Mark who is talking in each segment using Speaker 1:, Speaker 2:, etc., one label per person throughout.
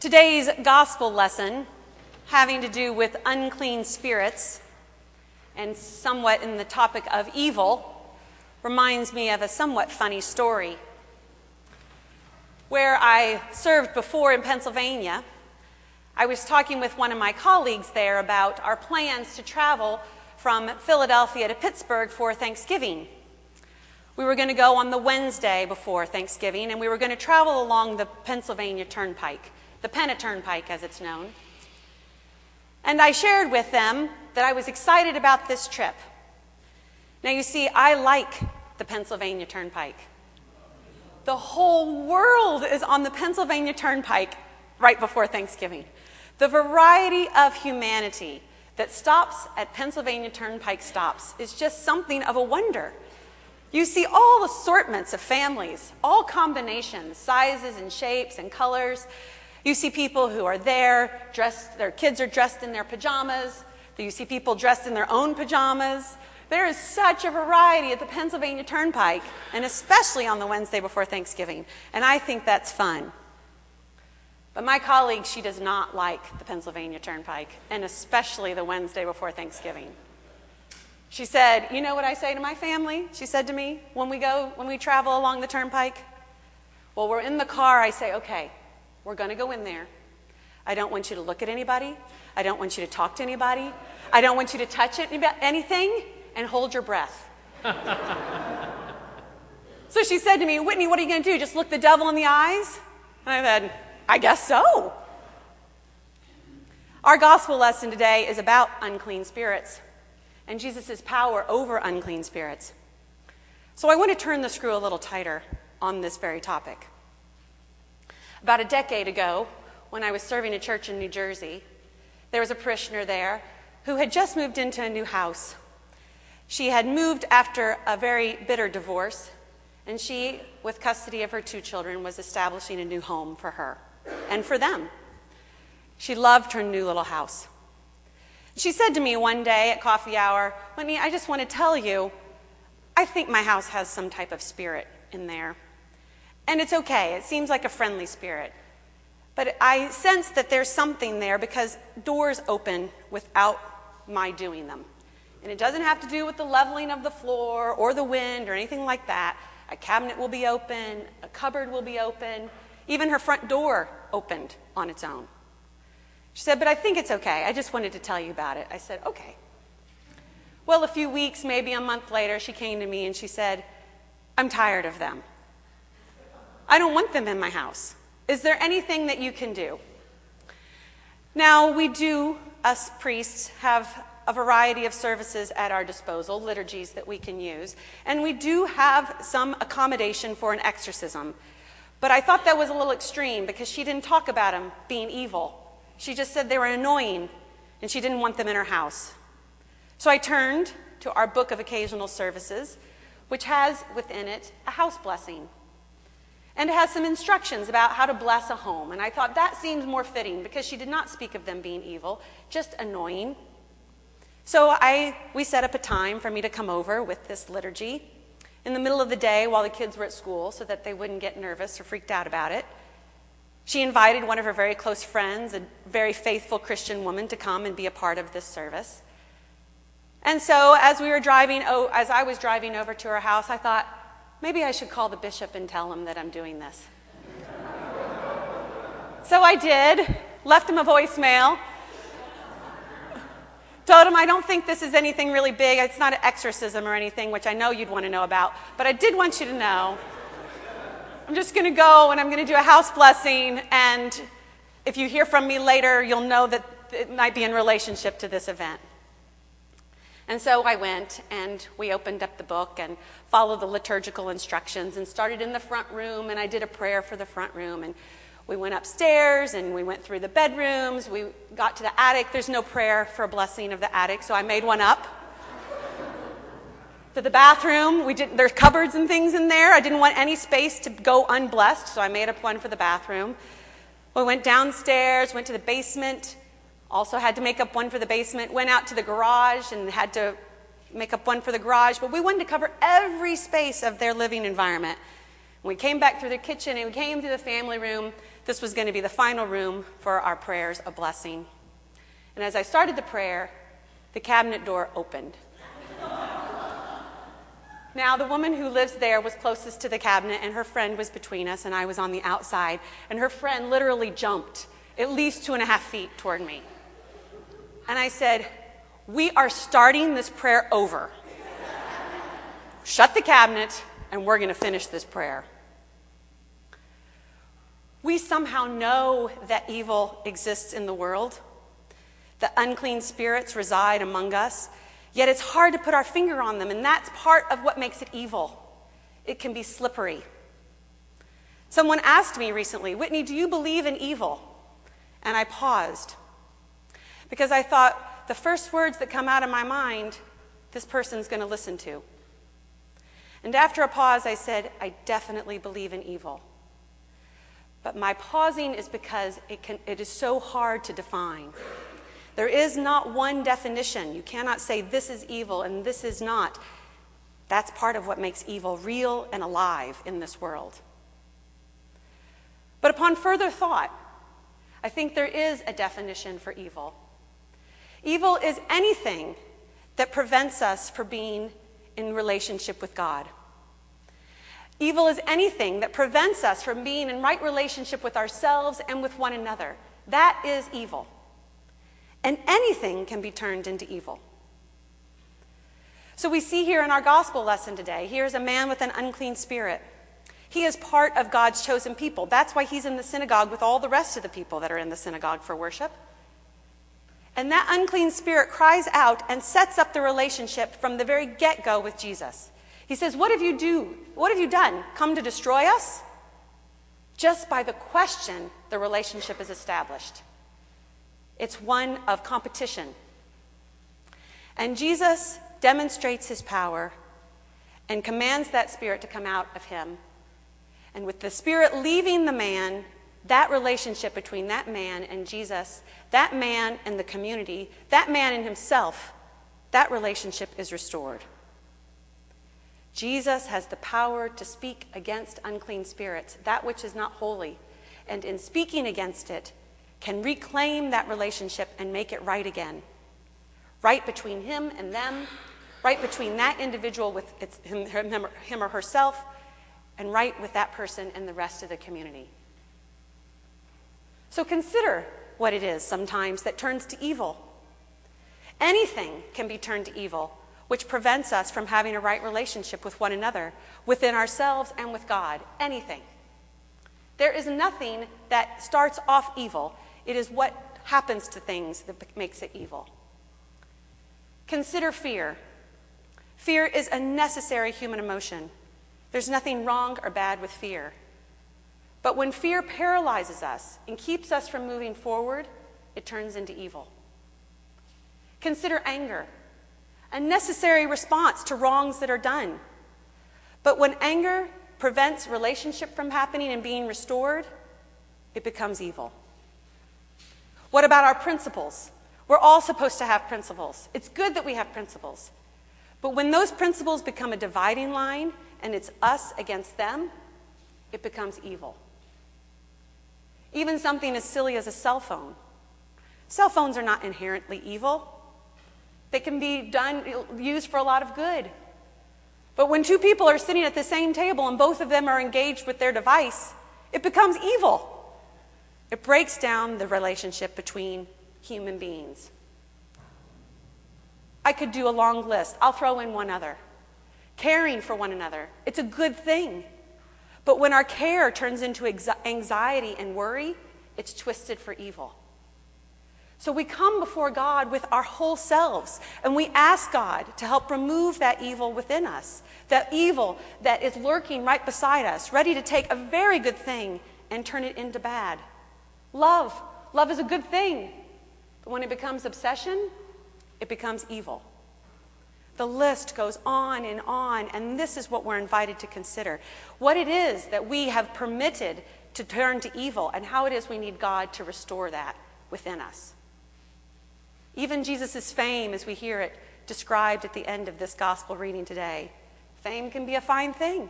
Speaker 1: Today's gospel lesson, having to do with unclean spirits and somewhat in the topic of evil, reminds me of a somewhat funny story. Where I served before in Pennsylvania, I was talking with one of my colleagues there about our plans to travel from Philadelphia to Pittsburgh for Thanksgiving. We were going to go on the Wednesday before Thanksgiving, and we were going to travel along the Pennsylvania Turnpike the Penna Turnpike as it's known. And I shared with them that I was excited about this trip. Now, you see, I like the Pennsylvania Turnpike. The whole world is on the Pennsylvania Turnpike right before Thanksgiving. The variety of humanity that stops at Pennsylvania Turnpike stops is just something of a wonder. You see all assortments of families, all combinations, sizes and shapes and colors. You see people who are there, dressed, their kids are dressed in their pajamas. You see people dressed in their own pajamas. There is such a variety at the Pennsylvania Turnpike, and especially on the Wednesday before Thanksgiving. And I think that's fun. But my colleague, she does not like the Pennsylvania Turnpike, and especially the Wednesday before Thanksgiving. She said, You know what I say to my family? She said to me when we go, when we travel along the turnpike? Well, we're in the car. I say, Okay, we're going to go in there. I don't want you to look at anybody. I don't want you to talk to anybody. I don't want you to touch it, anything and hold your breath. so she said to me, Whitney, what are you going to do? Just look the devil in the eyes? And I said, I guess so. Our gospel lesson today is about unclean spirits and Jesus' power over unclean spirits. So I want to turn the screw a little tighter on this very topic. About a decade ago, when I was serving a church in New Jersey, there was a parishioner there who had just moved into a new house. She had moved after a very bitter divorce, and she, with custody of her two children, was establishing a new home for her and for them. She loved her new little house. She said to me one day at coffee hour, Whitney, I just want to tell you, I think my house has some type of spirit in there. And it's okay, it seems like a friendly spirit. But I sense that there's something there because doors open without my doing them. And it doesn't have to do with the leveling of the floor or the wind or anything like that. A cabinet will be open, a cupboard will be open, even her front door opened on its own. She said, But I think it's okay. I just wanted to tell you about it. I said, Okay. Well, a few weeks, maybe a month later, she came to me and she said, I'm tired of them. I don't want them in my house. Is there anything that you can do? Now, we do, us priests, have a variety of services at our disposal, liturgies that we can use, and we do have some accommodation for an exorcism. But I thought that was a little extreme because she didn't talk about them being evil. She just said they were annoying and she didn't want them in her house. So I turned to our book of occasional services, which has within it a house blessing. And it has some instructions about how to bless a home. And I thought that seems more fitting because she did not speak of them being evil, just annoying. So I, we set up a time for me to come over with this liturgy in the middle of the day while the kids were at school so that they wouldn't get nervous or freaked out about it. She invited one of her very close friends, a very faithful Christian woman, to come and be a part of this service. And so as we were driving, oh, as I was driving over to her house, I thought, maybe I should call the bishop and tell him that I'm doing this. so I did, left him a voicemail. Told him I don't think this is anything really big. It's not an exorcism or anything, which I know you'd want to know about. But I did want you to know. I'm just going to go and I'm going to do a house blessing. And if you hear from me later, you'll know that it might be in relationship to this event. And so I went and we opened up the book and followed the liturgical instructions and started in the front room and I did a prayer for the front room and we went upstairs and we went through the bedrooms. We got to the attic. There's no prayer for a blessing of the attic, so I made one up. to the bathroom, we did there's cupboards and things in there. I didn't want any space to go unblessed, so I made up one for the bathroom. We went downstairs, went to the basement, also had to make up one for the basement, went out to the garage and had to make up one for the garage, but we wanted to cover every space of their living environment. When we came back through the kitchen and we came through the family room, this was going to be the final room for our prayers of blessing. And as I started the prayer, the cabinet door opened. Now, the woman who lives there was closest to the cabinet, and her friend was between us, and I was on the outside. And her friend literally jumped at least two and a half feet toward me. And I said, We are starting this prayer over. Shut the cabinet, and we're going to finish this prayer. We somehow know that evil exists in the world, that unclean spirits reside among us. Yet it's hard to put our finger on them, and that's part of what makes it evil. It can be slippery. Someone asked me recently, Whitney, do you believe in evil? And I paused because I thought the first words that come out of my mind, this person's going to listen to. And after a pause, I said, I definitely believe in evil. But my pausing is because it, can, it is so hard to define. There is not one definition. You cannot say this is evil and this is not. That's part of what makes evil real and alive in this world. But upon further thought, I think there is a definition for evil. Evil is anything that prevents us from being in relationship with God. Evil is anything that prevents us from being in right relationship with ourselves and with one another. That is evil and anything can be turned into evil. So we see here in our gospel lesson today here's a man with an unclean spirit. He is part of God's chosen people. That's why he's in the synagogue with all the rest of the people that are in the synagogue for worship. And that unclean spirit cries out and sets up the relationship from the very get go with Jesus. He says, What have you do? What have you done? Come to destroy us? Just by the question, the relationship is established. It's one of competition. And Jesus demonstrates his power and commands that spirit to come out of him. And with the spirit leaving the man, that relationship between that man and Jesus, that man and the community, that man and himself, that relationship is restored. Jesus has the power to speak against unclean spirits, that which is not holy. And in speaking against it, can reclaim that relationship and make it right again. Right between him and them, right between that individual with him, him, him or herself, and right with that person and the rest of the community. So consider what it is sometimes that turns to evil. Anything can be turned to evil, which prevents us from having a right relationship with one another, within ourselves, and with God. Anything. There is nothing that starts off evil it is what happens to things that makes it evil. Consider fear. Fear is a necessary human emotion. There's nothing wrong or bad with fear. But when fear paralyzes us and keeps us from moving forward, it turns into evil. Consider anger, a necessary response to wrongs that are done. But when anger prevents relationship from happening and being restored, it becomes evil. What about our principles? We're all supposed to have principles. It's good that we have principles. But when those principles become a dividing line and it's us against them, it becomes evil. Even something as silly as a cell phone. Cell phones are not inherently evil. They can be done used for a lot of good. But when two people are sitting at the same table and both of them are engaged with their device, it becomes evil. It breaks down the relationship between human beings. I could do a long list. I'll throw in one other. Caring for one another. It's a good thing. But when our care turns into anxiety and worry, it's twisted for evil. So we come before God with our whole selves and we ask God to help remove that evil within us, that evil that is lurking right beside us, ready to take a very good thing and turn it into bad. Love. Love is a good thing. But when it becomes obsession, it becomes evil. The list goes on and on, and this is what we're invited to consider what it is that we have permitted to turn to evil, and how it is we need God to restore that within us. Even Jesus' fame, as we hear it described at the end of this gospel reading today, fame can be a fine thing.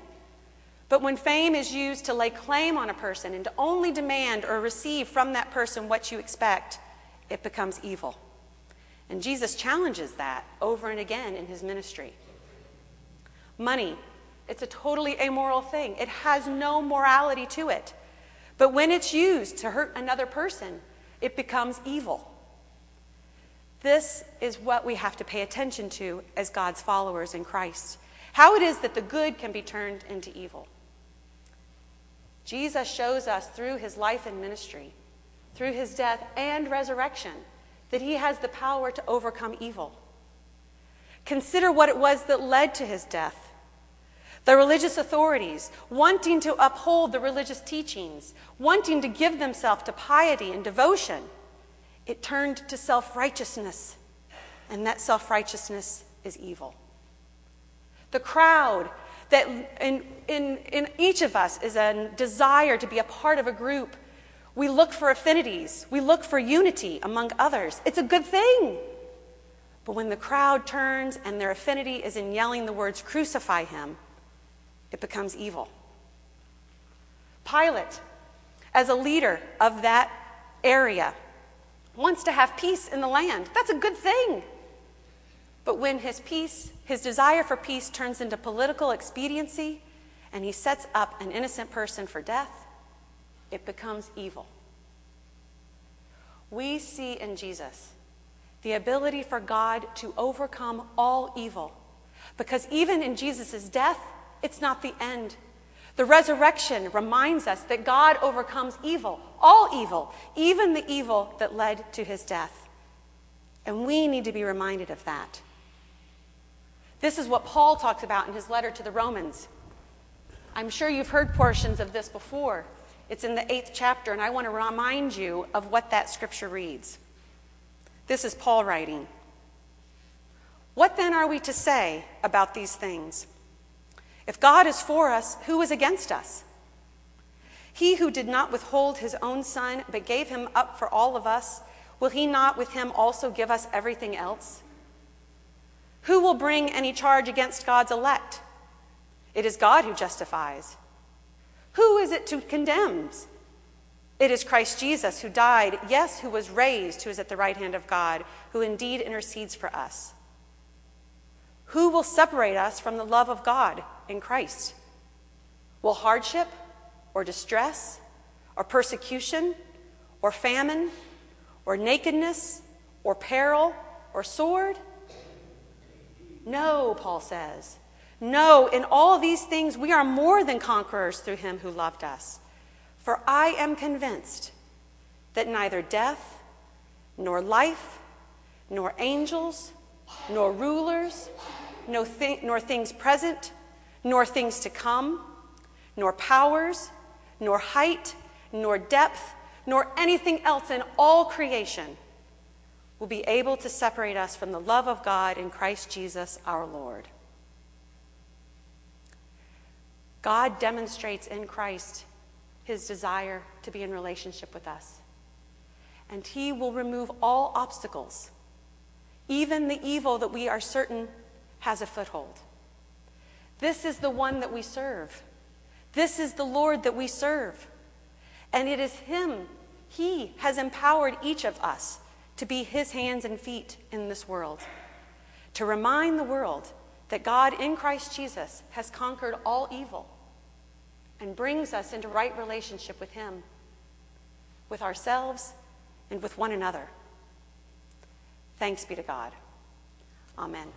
Speaker 1: But when fame is used to lay claim on a person and to only demand or receive from that person what you expect, it becomes evil. And Jesus challenges that over and again in his ministry. Money, it's a totally amoral thing, it has no morality to it. But when it's used to hurt another person, it becomes evil. This is what we have to pay attention to as God's followers in Christ. How it is that the good can be turned into evil. Jesus shows us through his life and ministry, through his death and resurrection, that he has the power to overcome evil. Consider what it was that led to his death. The religious authorities, wanting to uphold the religious teachings, wanting to give themselves to piety and devotion, it turned to self righteousness, and that self righteousness is evil. The crowd that in, in, in each of us is a desire to be a part of a group. We look for affinities, we look for unity among others. It's a good thing. But when the crowd turns and their affinity is in yelling the words, crucify him, it becomes evil. Pilate, as a leader of that area, wants to have peace in the land. That's a good thing. But when his peace, his desire for peace turns into political expediency and he sets up an innocent person for death, it becomes evil. We see in Jesus the ability for God to overcome all evil. Because even in Jesus' death, it's not the end. The resurrection reminds us that God overcomes evil, all evil, even the evil that led to his death. And we need to be reminded of that. This is what Paul talks about in his letter to the Romans. I'm sure you've heard portions of this before. It's in the eighth chapter, and I want to remind you of what that scripture reads. This is Paul writing. What then are we to say about these things? If God is for us, who is against us? He who did not withhold his own son, but gave him up for all of us, will he not with him also give us everything else? Who will bring any charge against God's elect? It is God who justifies. Who is it to condemns? It is Christ Jesus who died, yes, who was raised, who is at the right hand of God, who indeed intercedes for us. Who will separate us from the love of God? in Christ? Will hardship or distress or persecution or famine or nakedness or peril or sword? No, Paul says. No, in all these things we are more than conquerors through him who loved us. For I am convinced that neither death, nor life, nor angels, nor rulers, nor, thi- nor things present, nor things to come, nor powers, nor height, nor depth, nor anything else in all creation will be able to separate us from the love of God in Christ Jesus our Lord. God demonstrates in Christ his desire to be in relationship with us. And he will remove all obstacles, even the evil that we are certain has a foothold. This is the one that we serve. This is the Lord that we serve. And it is Him, He has empowered each of us to be His hands and feet in this world, to remind the world that God in Christ Jesus has conquered all evil and brings us into right relationship with Him, with ourselves, and with one another. Thanks be to God. Amen.